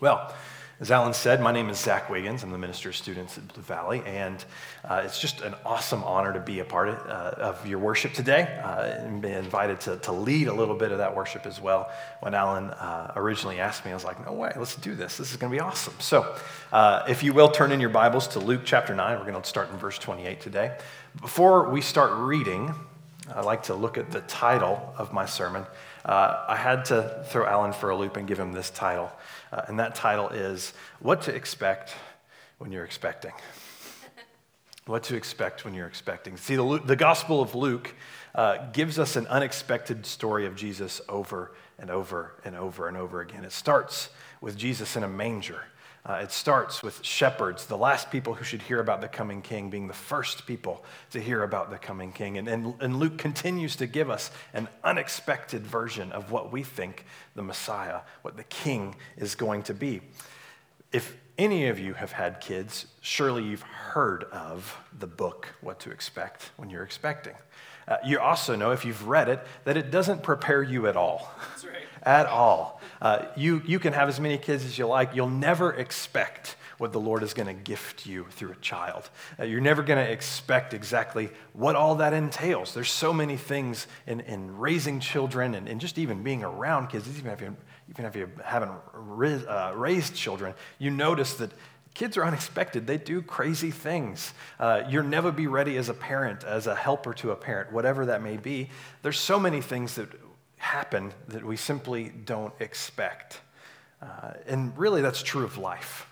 Well, as Alan said, my name is Zach Wiggins. I'm the minister of students at Blue Valley, and uh, it's just an awesome honor to be a part of, uh, of your worship today uh, and be invited to, to lead a little bit of that worship as well. When Alan uh, originally asked me, I was like, no way, let's do this. This is going to be awesome. So, uh, if you will, turn in your Bibles to Luke chapter 9. We're going to start in verse 28 today. Before we start reading, I'd like to look at the title of my sermon. Uh, I had to throw Alan for a loop and give him this title. Uh, and that title is What to Expect When You're Expecting. what to expect when you're expecting. See, the, the Gospel of Luke uh, gives us an unexpected story of Jesus over and over and over and over again. It starts with Jesus in a manger. Uh, it starts with shepherds, the last people who should hear about the coming king, being the first people to hear about the coming king. And, and, and Luke continues to give us an unexpected version of what we think the Messiah, what the king is going to be. If any of you have had kids, surely you've heard of the book, What to Expect When You're Expecting. Uh, you also know, if you've read it, that it doesn't prepare you at all. Right. at all. Uh, you, you can have as many kids as you like. You'll never expect what the Lord is going to gift you through a child. Uh, you're never going to expect exactly what all that entails. There's so many things in, in raising children and, and just even being around kids, even even if you haven't raised, uh, raised children, you notice that Kids are unexpected. They do crazy things. Uh, you'll never be ready as a parent, as a helper to a parent, whatever that may be. There's so many things that happen that we simply don't expect. Uh, and really, that's true of life.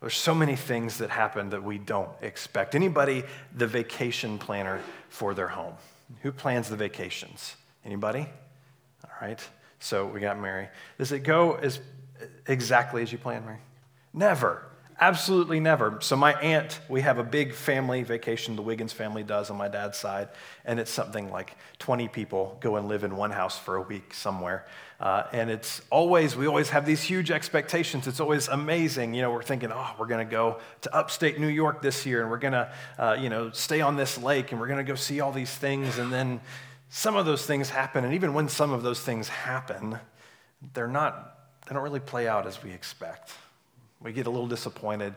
There's so many things that happen that we don't expect. Anybody the vacation planner for their home? Who plans the vacations? Anybody? All right. So we got Mary. Does it go as exactly as you planned, Mary? Never. Absolutely never. So, my aunt, we have a big family vacation, the Wiggins family does on my dad's side, and it's something like 20 people go and live in one house for a week somewhere. Uh, and it's always, we always have these huge expectations. It's always amazing. You know, we're thinking, oh, we're going to go to upstate New York this year, and we're going to, uh, you know, stay on this lake, and we're going to go see all these things. And then some of those things happen. And even when some of those things happen, they're not, they don't really play out as we expect. We get a little disappointed.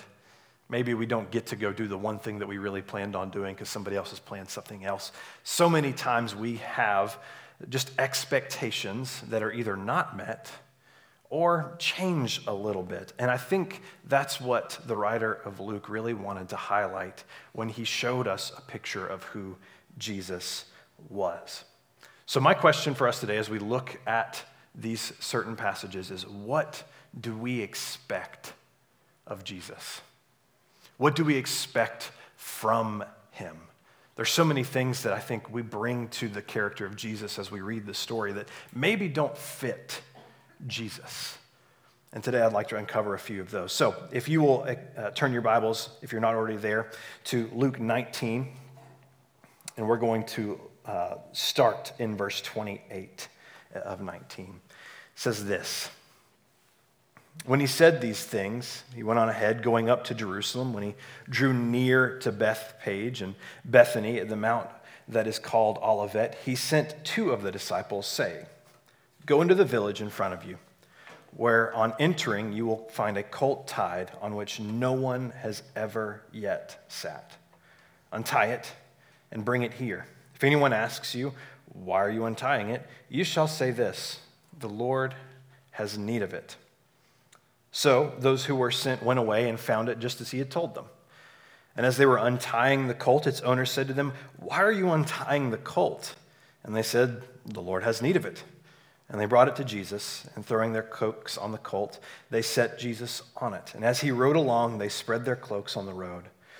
Maybe we don't get to go do the one thing that we really planned on doing because somebody else has planned something else. So many times we have just expectations that are either not met or change a little bit. And I think that's what the writer of Luke really wanted to highlight when he showed us a picture of who Jesus was. So, my question for us today as we look at these certain passages is what do we expect of Jesus? What do we expect from him? There's so many things that I think we bring to the character of Jesus as we read the story that maybe don't fit Jesus. And today I'd like to uncover a few of those. So if you will uh, turn your Bibles, if you're not already there, to Luke 19, and we're going to start in verse 28 of 19. It says this. When he said these things, he went on ahead, going up to Jerusalem. When he drew near to Bethphage and Bethany at the mount that is called Olivet, he sent two of the disciples, saying, Go into the village in front of you, where on entering you will find a colt tied on which no one has ever yet sat. Untie it and bring it here. If anyone asks you, Why are you untying it? you shall say this The Lord has need of it. So those who were sent went away and found it just as he had told them. And as they were untying the colt, its owner said to them, Why are you untying the colt? And they said, The Lord has need of it. And they brought it to Jesus, and throwing their cloaks on the colt, they set Jesus on it. And as he rode along, they spread their cloaks on the road.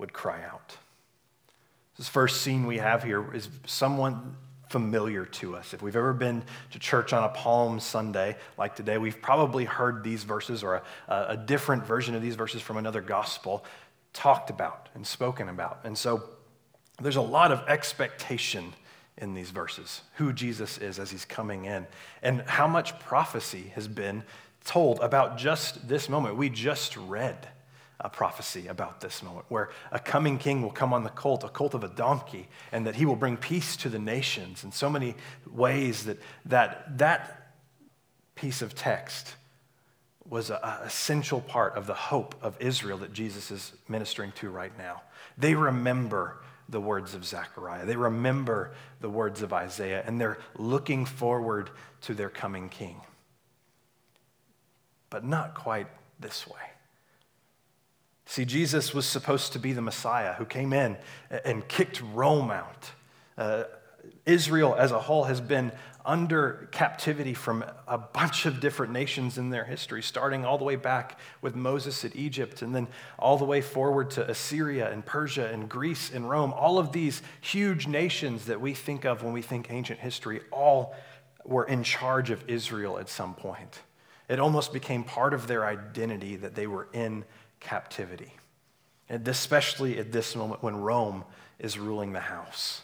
would cry out. This first scene we have here is someone familiar to us. If we've ever been to church on a Palm Sunday like today, we've probably heard these verses or a, a different version of these verses from another gospel talked about and spoken about. And so there's a lot of expectation in these verses who Jesus is as he's coming in and how much prophecy has been told about just this moment. We just read a prophecy about this moment where a coming king will come on the colt, a colt of a donkey, and that he will bring peace to the nations in so many ways that that, that piece of text was an essential part of the hope of Israel that Jesus is ministering to right now. They remember the words of Zechariah. They remember the words of Isaiah, and they're looking forward to their coming king. But not quite this way. See, Jesus was supposed to be the Messiah who came in and kicked Rome out. Uh, Israel as a whole has been under captivity from a bunch of different nations in their history, starting all the way back with Moses at Egypt, and then all the way forward to Assyria and Persia and Greece and Rome. All of these huge nations that we think of when we think ancient history, all were in charge of Israel at some point. It almost became part of their identity that they were in captivity. And especially at this moment when Rome is ruling the house.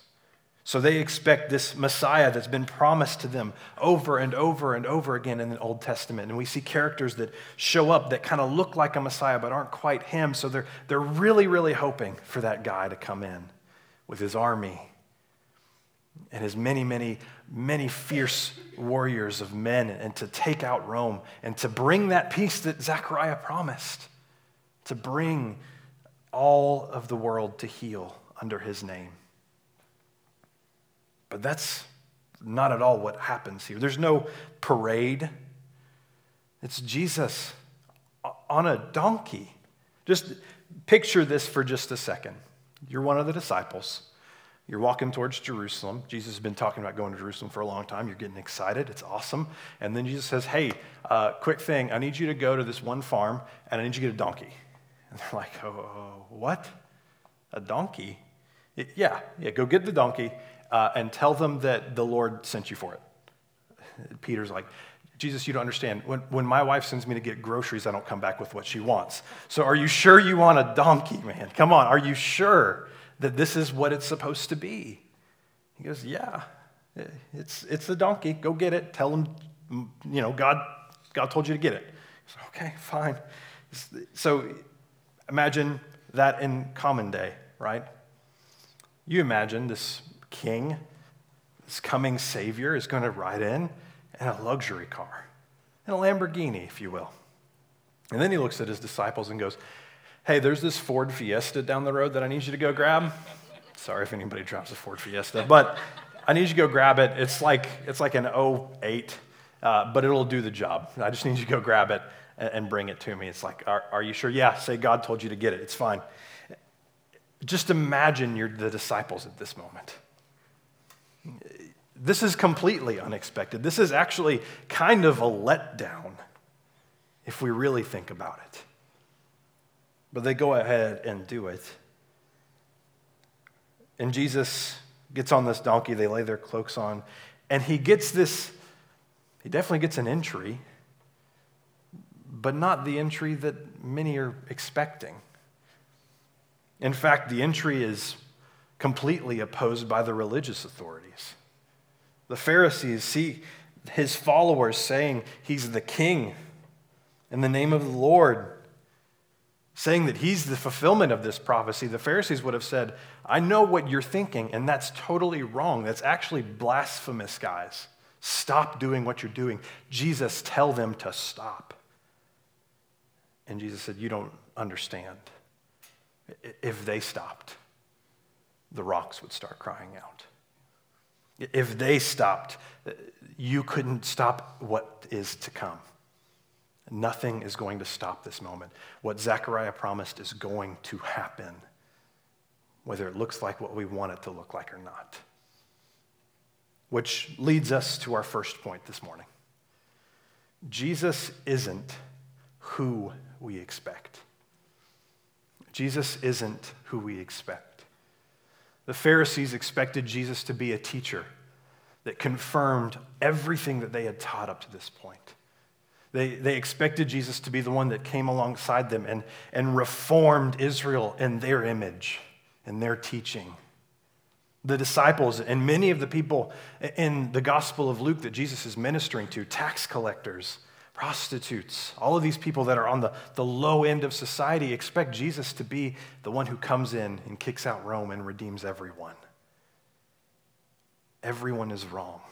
So they expect this Messiah that's been promised to them over and over and over again in the Old Testament. And we see characters that show up that kind of look like a Messiah but aren't quite him. So they're, they're really, really hoping for that guy to come in with his army and his many, many, many fierce warriors of men and to take out Rome and to bring that peace that Zechariah promised, to bring all of the world to heel under his name. But that's not at all what happens here. There's no parade. It's Jesus on a donkey. Just picture this for just a second. You're one of the disciples. You're walking towards Jerusalem. Jesus has been talking about going to Jerusalem for a long time. You're getting excited. It's awesome. And then Jesus says, Hey, uh, quick thing. I need you to go to this one farm and I need you to get a donkey. And they're like, Oh, what? A donkey? Yeah, yeah, go get the donkey uh, and tell them that the Lord sent you for it. Peter's like, Jesus, you don't understand. When, when my wife sends me to get groceries, I don't come back with what she wants. So are you sure you want a donkey, man? Come on, are you sure that this is what it's supposed to be? He goes, Yeah, it's, it's the donkey. Go get it. Tell them, you know, God, God told you to get it. Said, okay, fine. So imagine that in common day, right? You imagine this king, this coming savior, is going to ride in in a luxury car, in a Lamborghini, if you will. And then he looks at his disciples and goes, Hey, there's this Ford Fiesta down the road that I need you to go grab. Sorry if anybody drops a Ford Fiesta, but I need you to go grab it. It's like, it's like an 08, uh, but it'll do the job. I just need you to go grab it and, bring it to me. It's like, are, are you sure? Yeah, say God told you to get it. It's fine. Just imagine you're the disciples at this moment. This is completely unexpected. This is actually kind of a letdown if we really think about it. But they go ahead and do it. And Jesus gets on this donkey, they lay their cloaks on, and he gets this, he definitely gets an entry, but not the entry that many are expecting. In fact, the entry is completely opposed by the religious authorities. The Pharisees see his followers saying he's the king in the name of the Lord, saying that he's the fulfillment of this prophecy. The Pharisees would have said, I know what you're thinking, and that's totally wrong. That's actually blasphemous, guys. Stop doing what you're doing. Jesus, tell them to stop. And Jesus said, You don't understand. If they stopped, the rocks would start crying out. If they stopped, you couldn't stop what is to come. Nothing is going to stop this moment. What Zechariah promised is going to happen, whether it looks like what we want it to look like or not. Which leads us to our first point this morning Jesus isn't who we expect. Jesus isn't who we expect. The Pharisees expected Jesus to be a teacher, that confirmed everything that they had taught up to this point. They, they expected Jesus to be the one that came alongside them and, and reformed Israel in their image, in their teaching. The disciples and many of the people in the Gospel of Luke that Jesus is ministering to, tax collectors, prostitutes, all of these people that are on the, the low end of society, expect Jesus to be the one who comes in and kicks out Rome and redeems everyone. Everyone is wrong.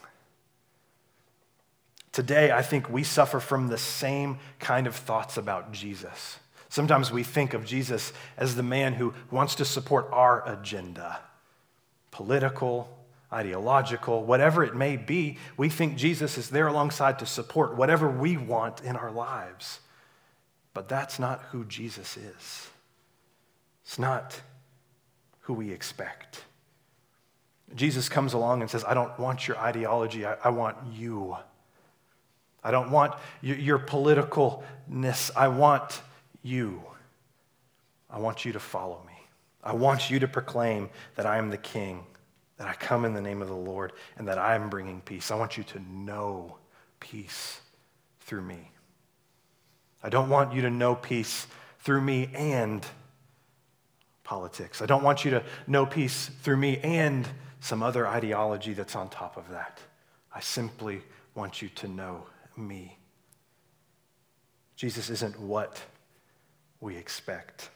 Today, I think we suffer from the same kind of thoughts about Jesus. Sometimes we think of Jesus as the man who wants to support our agenda political, ideological, whatever it may be. We think Jesus is there alongside to support whatever we want in our lives. But that's not who Jesus is, it's not who we expect. Jesus comes along and says, I don't want your ideology, I, I want you. I don't want your, your politicalness, I want you. I want you to follow me. I want you to proclaim that I am the king, that I come in the name of the Lord, and that I am bringing peace. I want you to know peace through me. I don't want you to know peace through me and politics. I don't want you to know peace through me and some other ideology that's on top of that. I simply want you to know me. Jesus isn't what we expect.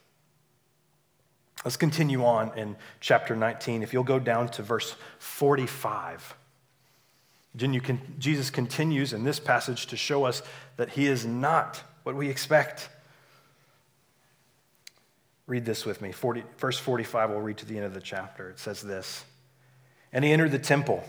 Let's continue on in chapter 19. If you'll go down to verse 45. Jesus continues in this passage to show us that he is not what we expect. Read this with me. 40, verse 45, we'll read to the end of the chapter. It says this and he entered the temple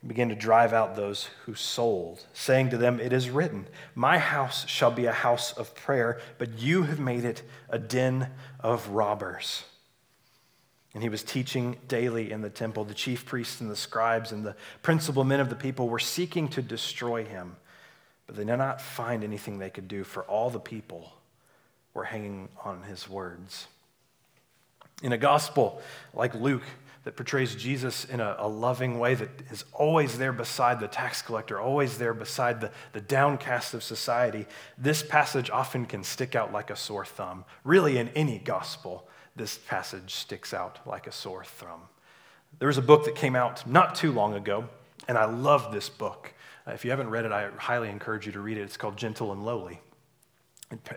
and began to drive out those who sold, saying to them, It is written, My house shall be a house of prayer, but you have made it a den of robbers. And he was teaching daily in the temple. The chief priests and the scribes and the principal men of the people were seeking to destroy him, but they did not find anything they could do, for all the people were hanging on his words. In a gospel like Luke, that portrays Jesus in a, a, loving way that is always there beside the tax collector, always there beside the, the downcast of society, this passage often can stick out like a sore thumb. Really, in any gospel, this passage sticks out like a sore thumb. There was a book that came out not too long ago, and I love this book. Uh, if you haven't read it, I highly encourage you to read it. It's called Gentle and Lowly.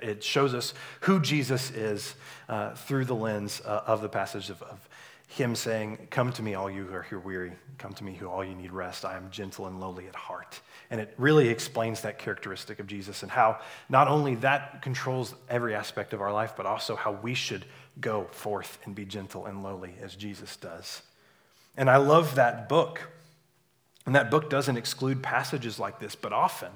It shows us who Jesus is uh, through the lens uh, of the passage of, of him saying, Come to me, all you who are here weary. Come to me, who all you need rest. I am gentle and lowly at heart. And it really explains that characteristic of Jesus and how not only that controls every aspect of our life, but also how we should go forth and be gentle and lowly as Jesus does. And I love that book. And that book doesn't exclude passages like this, but often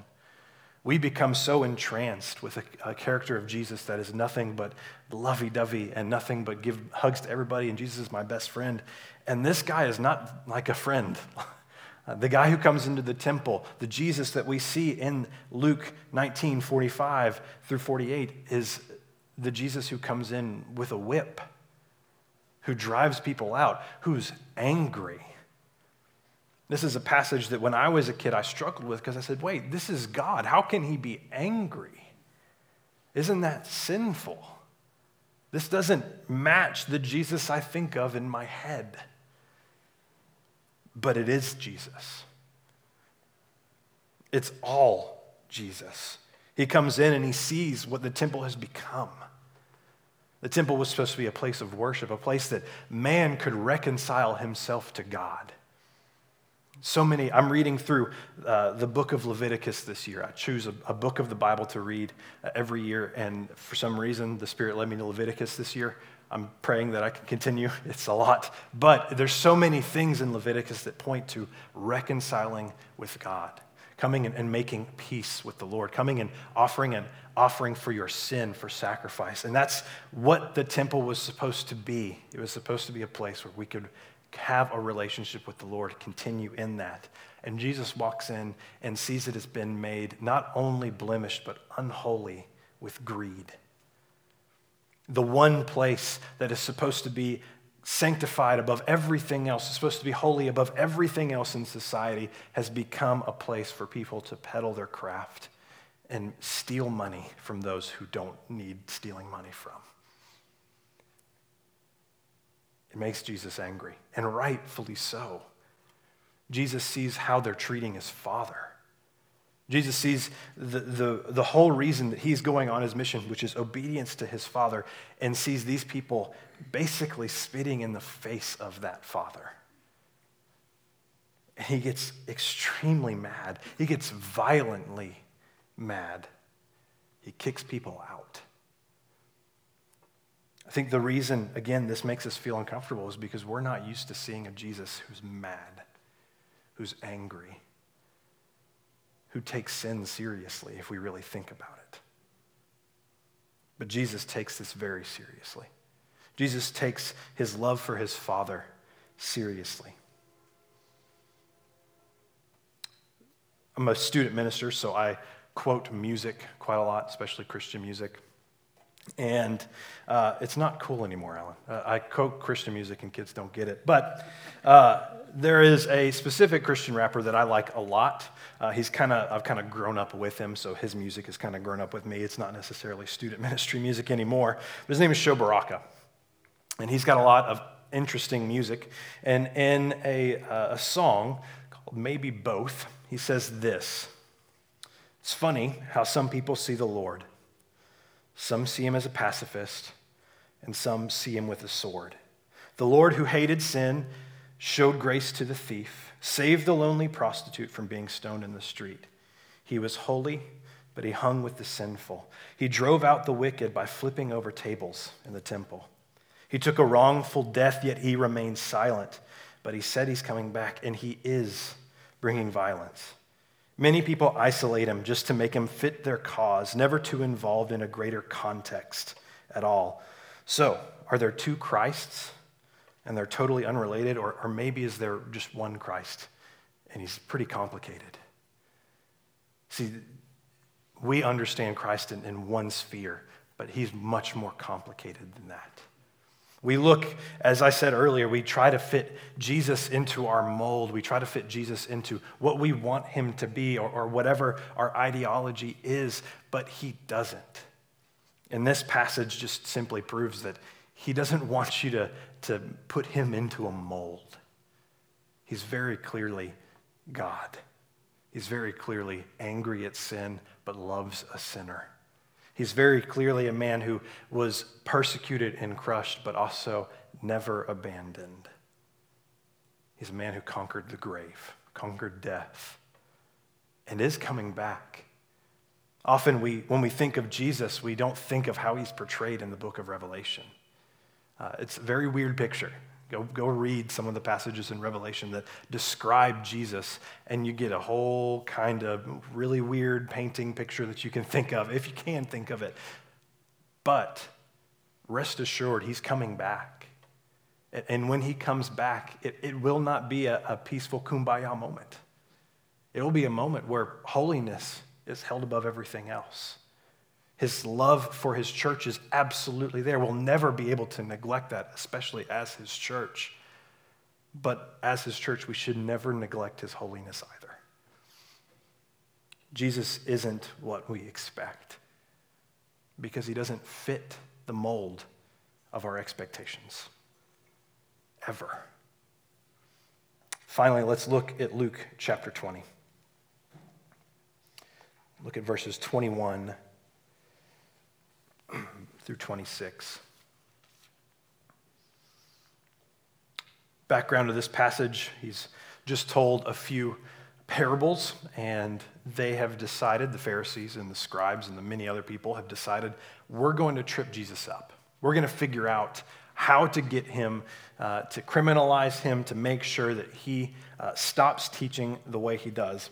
we become so entranced with a, a, character of Jesus that is nothing but lovey dovey and nothing but give hugs to everybody, and Jesus is my best friend. And this guy is not like a friend. the guy who comes into the temple, the Jesus that we see in Luke 19 45 through 48, is the Jesus who comes in with a whip, who drives people out, who's angry this is a passage that when I was a kid, I struggled with because I said, wait, this is God. How can he be angry? Isn't that sinful? This doesn't match the Jesus I think of in my head. But it is Jesus. It's all Jesus. He comes in and he sees what the temple has become. The temple was supposed to be a place of worship, a place that man could reconcile himself to God. So many, I'm reading through uh, the book of Leviticus this year. I choose a, a book of the Bible to read uh, every year, and for some reason, the Spirit led me to Leviticus this year. I'm praying that I can continue. It's a lot. But there's so many things in Leviticus that point to reconciling with God, coming and making peace with the Lord, coming and offering an offering for your sin for sacrifice. And that's what the temple was supposed to be. It was supposed to be a place where we could have a relationship with the Lord, continue in that. And Jesus walks in and sees it has been made not only blemished, but unholy with greed. The one place that is supposed to be sanctified above everything else, is supposed to be holy above everything else in society, has become a place for people to peddle their craft and steal money from those who don't need stealing money from. It makes Jesus angry, and rightfully so. Jesus sees how they're treating his father. Jesus sees the, the, the whole reason that he's going on his mission, which is obedience to his father, and sees these people basically spitting in the face of that father. And he gets extremely mad. He gets violently mad. He kicks people out. I think the reason, again, this makes us feel uncomfortable is because we're not used to seeing a Jesus who's mad, who's angry who takes sin seriously if we really think about it. But Jesus takes this very seriously. Jesus takes his love for his Father seriously. I'm a student minister, so I quote music quite a lot, especially Christian music. And uh, it's not cool anymore, Alan. Uh, I quote Christian music and kids don't get it. But uh, there is a specific Christian rapper that I like a lot. Uh, he's kind of, I've kind of grown up with him, so his music has kind of grown up with me. It's not necessarily student ministry music anymore. But his name is Sho Baraka. And he's got a lot of interesting music. And in a, uh, a song called Maybe Both, he says this It's funny how some people see the Lord. Some see him as a pacifist, and some see him with a sword. The Lord who hated sin showed grace to the thief, saved the lonely prostitute from being stoned in the street. He was holy, but he hung with the sinful. He drove out the wicked by flipping over tables in the temple. He took a wrongful death, yet he remained silent. But he said he's coming back, and he is bringing violence. Many people isolate him just to make him fit their cause, never too involved in a greater context at all. So, are there two Christs? and they're totally unrelated, or, or maybe is there just one Christ and he's pretty complicated? See, we understand Christ in, in one sphere, but he's much more complicated than that. We look, as I said earlier, we try to fit Jesus into our mold. We try to fit Jesus into what we want him to be or, or whatever our ideology is, but he doesn't. And this passage just simply proves that he doesn't want you to, to put him into a mold. He's very clearly God. He's very clearly angry at sin, but loves a sinner. He's very clearly a man who was persecuted and crushed, but also never abandoned. He's a man who conquered the grave, conquered death, and is coming back. Often, we, when we think of Jesus, we don't think of how he's portrayed in the book of Revelation. Uh, it's a very weird picture. Go, go read some of the passages in Revelation that describe Jesus, and you get a whole kind of really weird painting picture that you can think of, if you can think of it. But rest assured, he's coming back. And when he comes back, it, it will not be a, a peaceful kumbaya moment. It will be a moment where holiness is held above everything else. His love for his church is absolutely there. We'll never be able to neglect that, especially as his church. But as his church, we should never neglect his holiness either. Jesus isn't what we expect because he doesn't fit the mold of our expectations ever. Finally, let's look at Luke chapter 20. Look at verses 21 through 26. Background to this passage, he's just told a few parables, and they have decided, the Pharisees and the scribes and the many other people have decided, we're going to trip Jesus up. We're going to figure out how to get him, uh, to criminalize him, to make sure that he uh, stops teaching the way he does.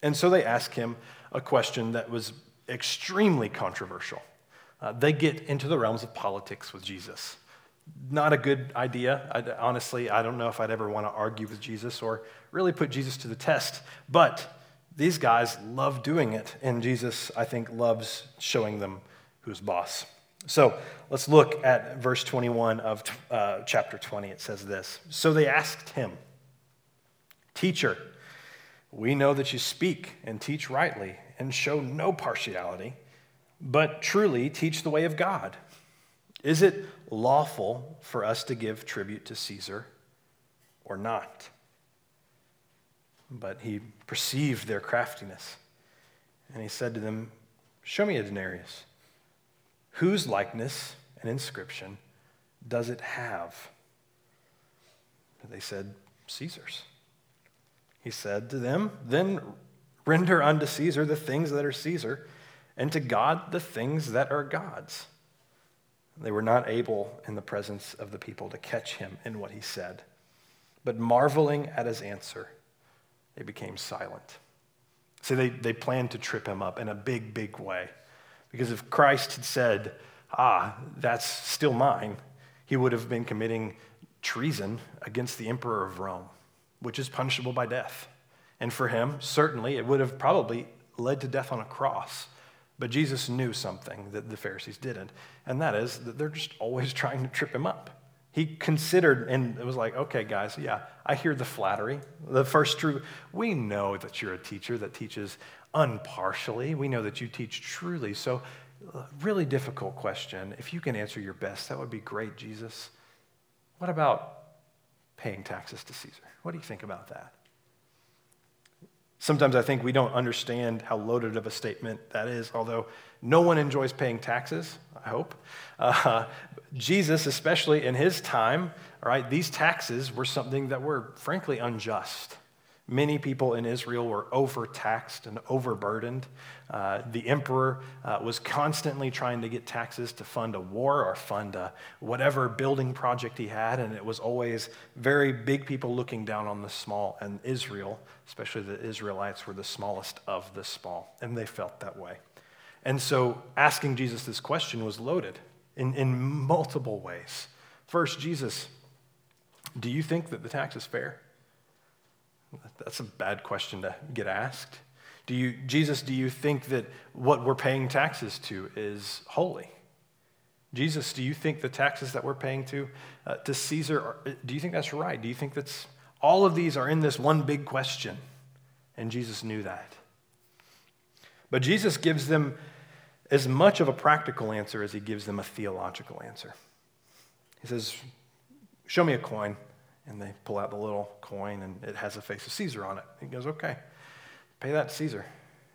And so they ask him a question that was extremely controversial. Uh, they get into the realms of politics with Jesus. Not a good idea. I, honestly, I don't know if I'd ever want to argue with Jesus or really put Jesus to the test. But these guys love doing it, and Jesus, I think, loves showing them who's boss. So let's look at verse 21 of uh, chapter 20. It says this So they asked him, Teacher, we know that you speak and teach rightly and show no partiality, but truly teach the way of God. Is it lawful for us to give tribute to Caesar or not? But he perceived their craftiness, and he said to them, Show me a denarius. Whose likeness and inscription does it have? They said, Caesar's. He said to them, Then render unto Caesar the things that are Caesar, and to God the things that are God's. They were not able in the presence of the people to catch him in what he said. But marveling at his answer, they became silent. See, they, they planned to trip him up in a big, big way. Because if Christ had said, ah, that's still mine, he would have been committing treason against the emperor of Rome, which is punishable by death. And for him, certainly, it would have probably led to death on a cross. But Jesus knew something that the Pharisees didn't, and that is that they're just always trying to trip him up. He considered, and it was like, okay, guys, yeah, I hear the flattery. The first truth, we know that you're a teacher that teaches unpartially. We know that you teach truly. So, uh, really difficult question. If you can answer your best, that would be great, Jesus. What about paying taxes to Caesar? What do you think about that? Sometimes I think we don't understand how loaded of a statement that is, although no one enjoys paying taxes, I hope. Uh, Jesus, especially in his time, all right, these taxes were something that were frankly unjust. Many people in Israel were overtaxed and overburdened. Uh, the emperor uh, was constantly trying to get taxes to fund a war or fund a, whatever building project he had, and it was always very big people looking down on the small. And Israel, especially the Israelites, were the smallest of the small, and they felt that way. And so asking Jesus this question was loaded in, in multiple ways. First, Jesus, do you think that the tax is fair? That's a bad question to get asked. Do you, Jesus, do you think that what we're paying taxes to is holy? Jesus, do you think the taxes that we're paying to, uh, to Caesar, are, do you think that's right? Do you think that's, all of these are in this one big question? And Jesus knew that. But Jesus gives them as much of a practical answer as he gives them a theological answer. He says, Show me a coin and they pull out the little coin and it has a face of Caesar on it. He goes, okay, pay that to Caesar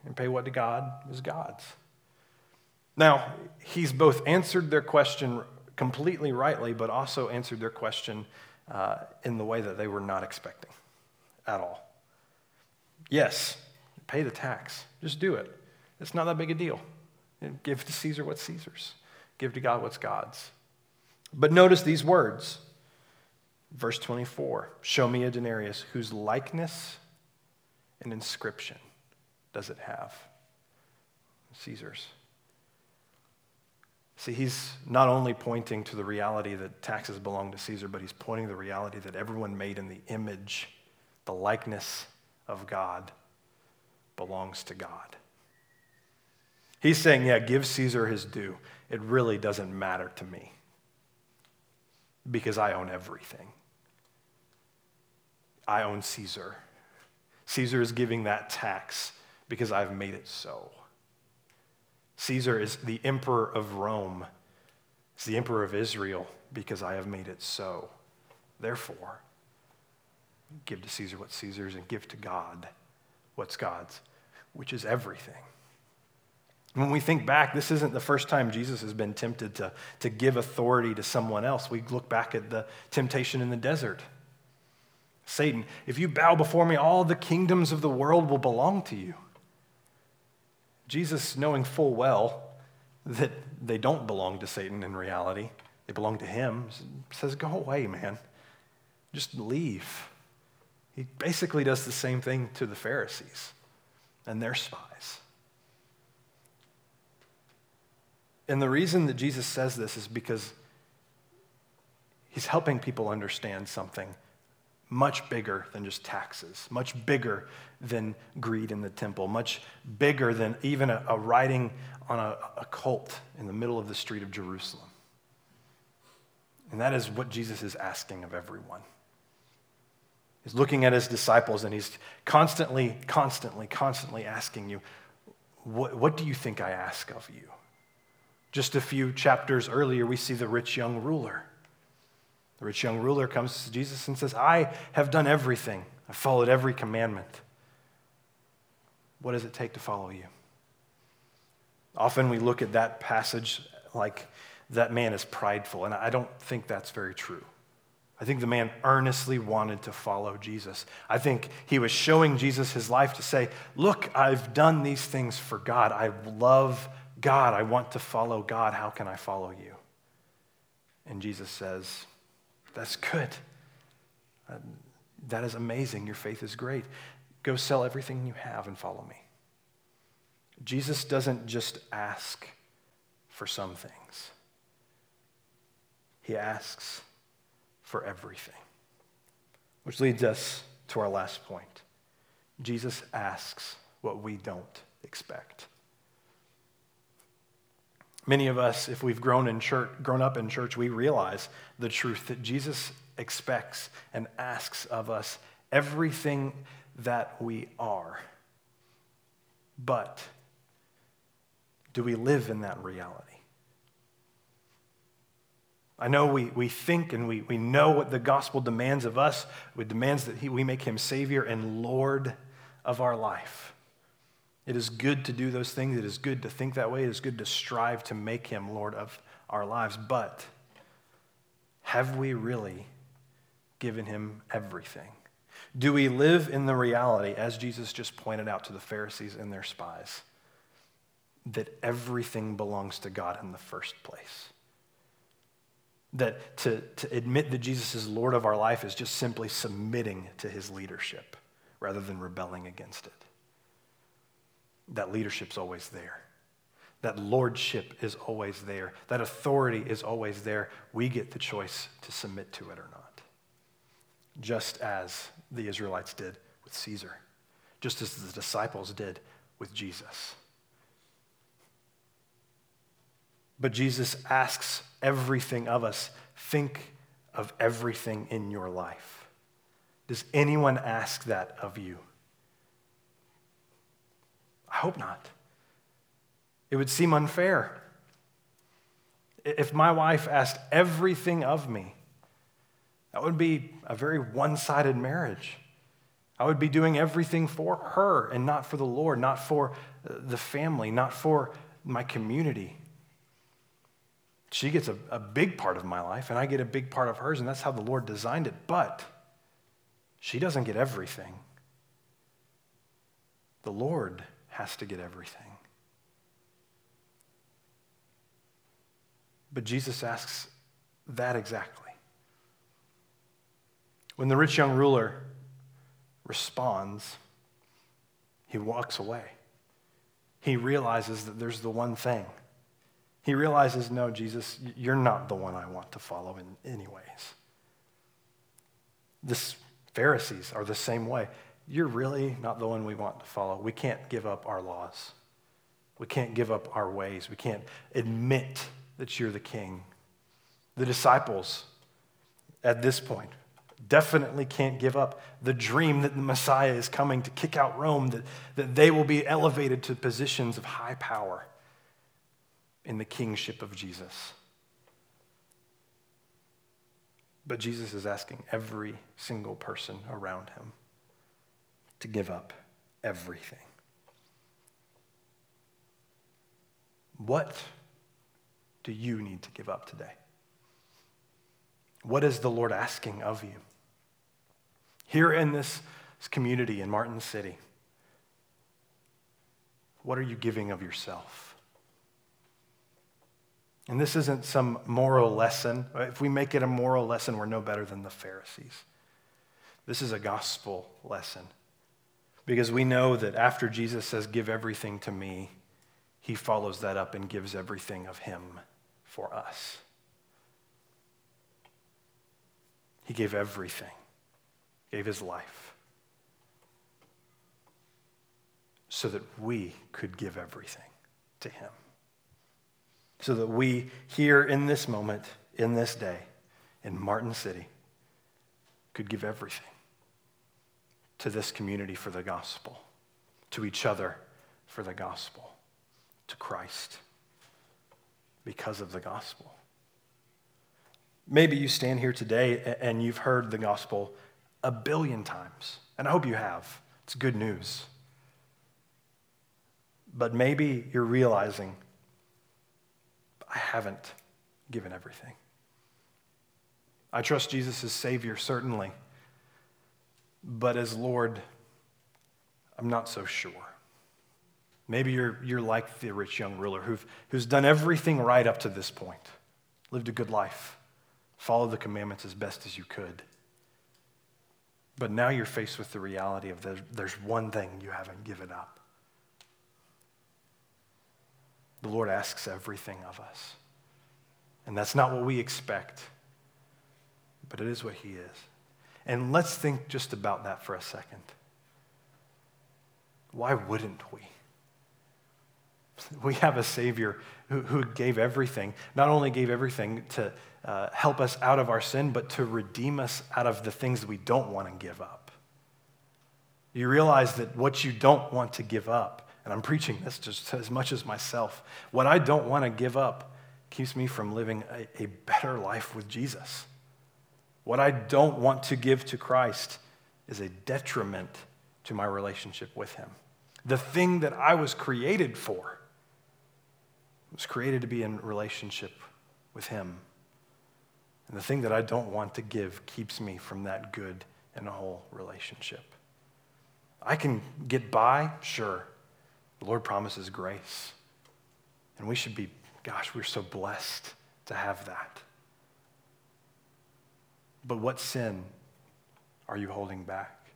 and pay what to God is God's. Now, he's both answered their question completely rightly, but also answered their question uh, in the way that they were not expecting at all. Yes, pay the tax. Just do it. It's not that big a deal. Give to Caesar what's Caesar's, give to God what's God's. But notice these words Verse 24 Show me a denarius whose likeness and inscription does it have? Caesar's. See, he's not only pointing to the reality that taxes belong to Caesar, but he's pointing to the reality that everyone made in the image, the likeness of God, belongs to God. He's saying, yeah, give Caesar his due. It really doesn't matter to me because I own everything. I own Caesar. Caesar is giving that tax because I've made it so. Caesar is the emperor of Rome. It's the emperor of Israel because I have made it so. Therefore, give to Caesar what's Caesar's and give to God what's God's, which is everything. When we think back, this isn't the first time Jesus has been tempted to, to give authority to someone else. We look back at the temptation in the desert. Satan, if you bow before me, all the kingdoms of the world will belong to you. Jesus, knowing full well that they don't belong to Satan in reality, they belong to him, says, Go away, man. Just leave. He basically does the same thing to the Pharisees and their spies. And the reason that Jesus says this is because he's helping people understand something much bigger than just taxes, much bigger than greed in the temple, much bigger than even a, a writing on a, a colt in the middle of the street of Jerusalem. And that is what Jesus is asking of everyone. He's looking at his disciples and he's constantly, constantly, constantly asking you, what, what do you think I ask of you? Just a few chapters earlier, we see the rich young ruler. The rich young ruler comes to Jesus and says, I have done everything. I've followed every commandment. What does it take to follow you? Often we look at that passage like that man is prideful, and I don't think that's very true. I think the man earnestly wanted to follow Jesus. I think he was showing Jesus his life to say, Look, I've done these things for God. I love God. I want to follow God. How can I follow you? And Jesus says, That's good. Uh, that is amazing. Your faith is great. Go sell everything you have and follow me. Jesus doesn't just ask for some things, he asks for everything. Which leads us to our last point. Jesus asks what we don't expect. Many of us, if we've grown in church, grown up in church, we realize the truth that Jesus expects and asks of us everything that we are. But do we live in that reality? I know we, we think and we, we know what the gospel demands of us. It demands that he, we make him Savior and Lord of our life. It is good to do those things. It is good to think that way. It is good to strive to make him Lord of our lives. But have we really given him everything? Do we live in the reality, as Jesus just pointed out to the Pharisees and their spies, that everything belongs to God in the first place? That to, to admit that Jesus is Lord of our life is just simply submitting to his leadership rather than rebelling against it. That leadership's always there. That lordship is always there. That authority is always there. We get the choice to submit to it or not. Just as the Israelites did with Caesar, just as the disciples did with Jesus. But Jesus asks everything of us. Think of everything in your life. Does anyone ask that of you? I hope not. It would seem unfair. If my wife asked everything of me, that would be a very one sided marriage. I would be doing everything for her and not for the Lord, not for the family, not for my community. She gets a, a big part of my life, and I get a big part of hers, and that's how the Lord designed it. But she doesn't get everything. The Lord has to get everything. But Jesus asks that exactly. When the rich young ruler responds, he walks away. He realizes that there's the one thing he realizes, no, Jesus, you're not the one I want to follow in any ways. The Pharisees are the same way. You're really not the one we want to follow. We can't give up our laws. We can't give up our ways. We can't admit that you're the king. The disciples, at this point, definitely can't give up the dream that the Messiah is coming to kick out Rome, that, that they will be elevated to positions of high power in the kingship of Jesus. But Jesus is asking every single person around him to give up everything. What do you need to give up today? What is the Lord asking of you? Here in this community in Martin City, what are you giving of yourself? And this isn't some moral lesson. If we make it a moral lesson, we're no better than the Pharisees. This is a gospel lesson. Because we know that after Jesus says, Give everything to me, he follows that up and gives everything of him for us. He gave everything gave his life so that we could give everything to him. So that we, here in this moment, in this day, in Martin City, could give everything to this community for the gospel, to each other for the gospel, to Christ because of the gospel. Maybe you stand here today and you've heard the gospel a billion times, and I hope you have. It's good news. But maybe you're realizing, I haven't given everything. I trust Jesus as Savior, certainly. But as Lord, I'm not so sure. Maybe you're, you're like the rich young ruler who've, who's done everything right up to this point, lived a good life, followed the commandments as best as you could. But now you're faced with the reality of there's, there's one thing you haven't given up. The Lord asks everything of us. And that's not what we expect, but it is what He is. And let's think just about that for a second. Why wouldn't we? We have a Savior who, who gave everything, not only gave everything to uh, help us out of our sin, but to redeem us out of the things we don't want to give up. You realize that what you don't want to give up, and I'm preaching this just as much as myself, what I don't want to give up keeps me from living a, a better life with Jesus. What I don't want to give to Christ is a detriment to my relationship with Him. The thing that I was created for was created to be in relationship with Him. And the thing that I don't want to give keeps me from that good and whole relationship. I can get by, sure. The Lord promises grace. And we should be, gosh, we're so blessed to have that. But what sin are you holding back?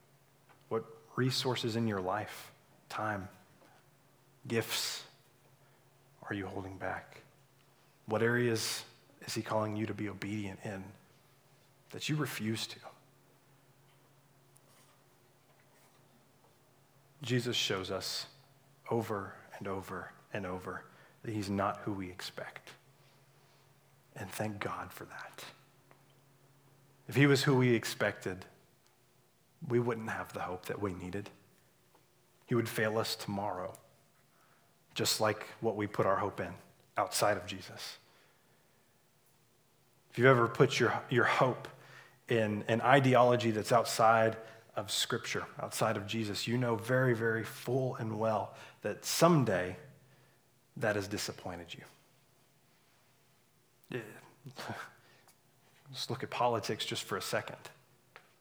What resources in your life, time, gifts are you holding back? What areas is He calling you to be obedient in that you refuse to? Jesus shows us over and over and over that He's not who we expect. And thank God for that. If he was who we expected, we wouldn't have the hope that we needed. He would fail us tomorrow, just like what we put our hope in outside of Jesus. If you've ever put your, your hope in an ideology that's outside of Scripture, outside of Jesus, you know very, very full and well that someday that has disappointed you. Let's look at politics just for a second.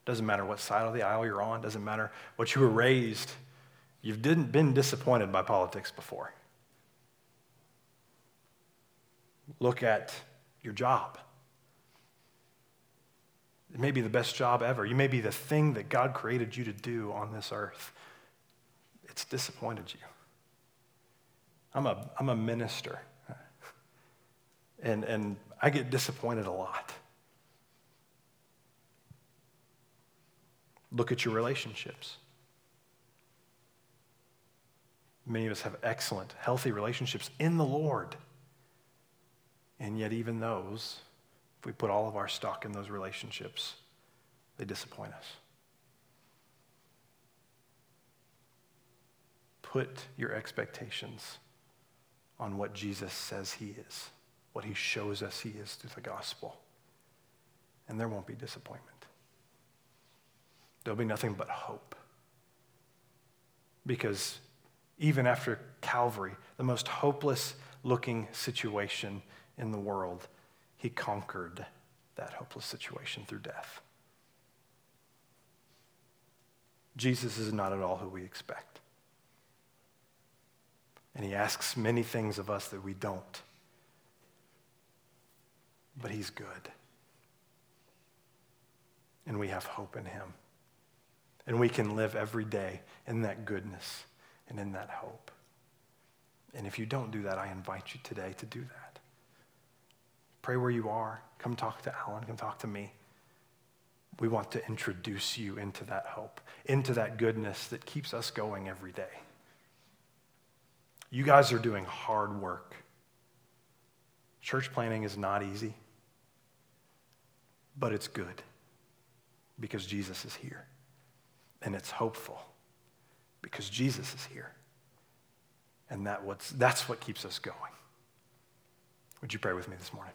Doesn't matter what side of the aisle you're on, doesn't matter what you were raised. You've didn't been disappointed by politics before. Look at your job. It may be the best job ever. You may be the thing that God created you to do on this earth. It's disappointed you. I'm a, I'm a minister, and, and I get disappointed a lot. Look at your relationships. Many of us have excellent, healthy relationships in the Lord. And yet, even those, if we put all of our stock in those relationships, they disappoint us. Put your expectations on what Jesus says he is, what he shows us he is through the gospel, and there won't be disappointment. There'll be nothing but hope. Because even after Calvary, the most hopeless looking situation in the world, he conquered that hopeless situation through death. Jesus is not at all who we expect. And he asks many things of us that we don't. But he's good. And we have hope in him. And we can live every day in that goodness and in that hope. And if you don't do that, I invite you today to do that. Pray where you are. Come talk to Alan. Come talk to me. We want to introduce you into that hope, into that goodness that keeps us going every day. You guys are doing hard work. Church planning is not easy, but it's good because Jesus is here. And it's hopeful because Jesus is here. And that what's, that's what keeps us going. Would you pray with me this morning?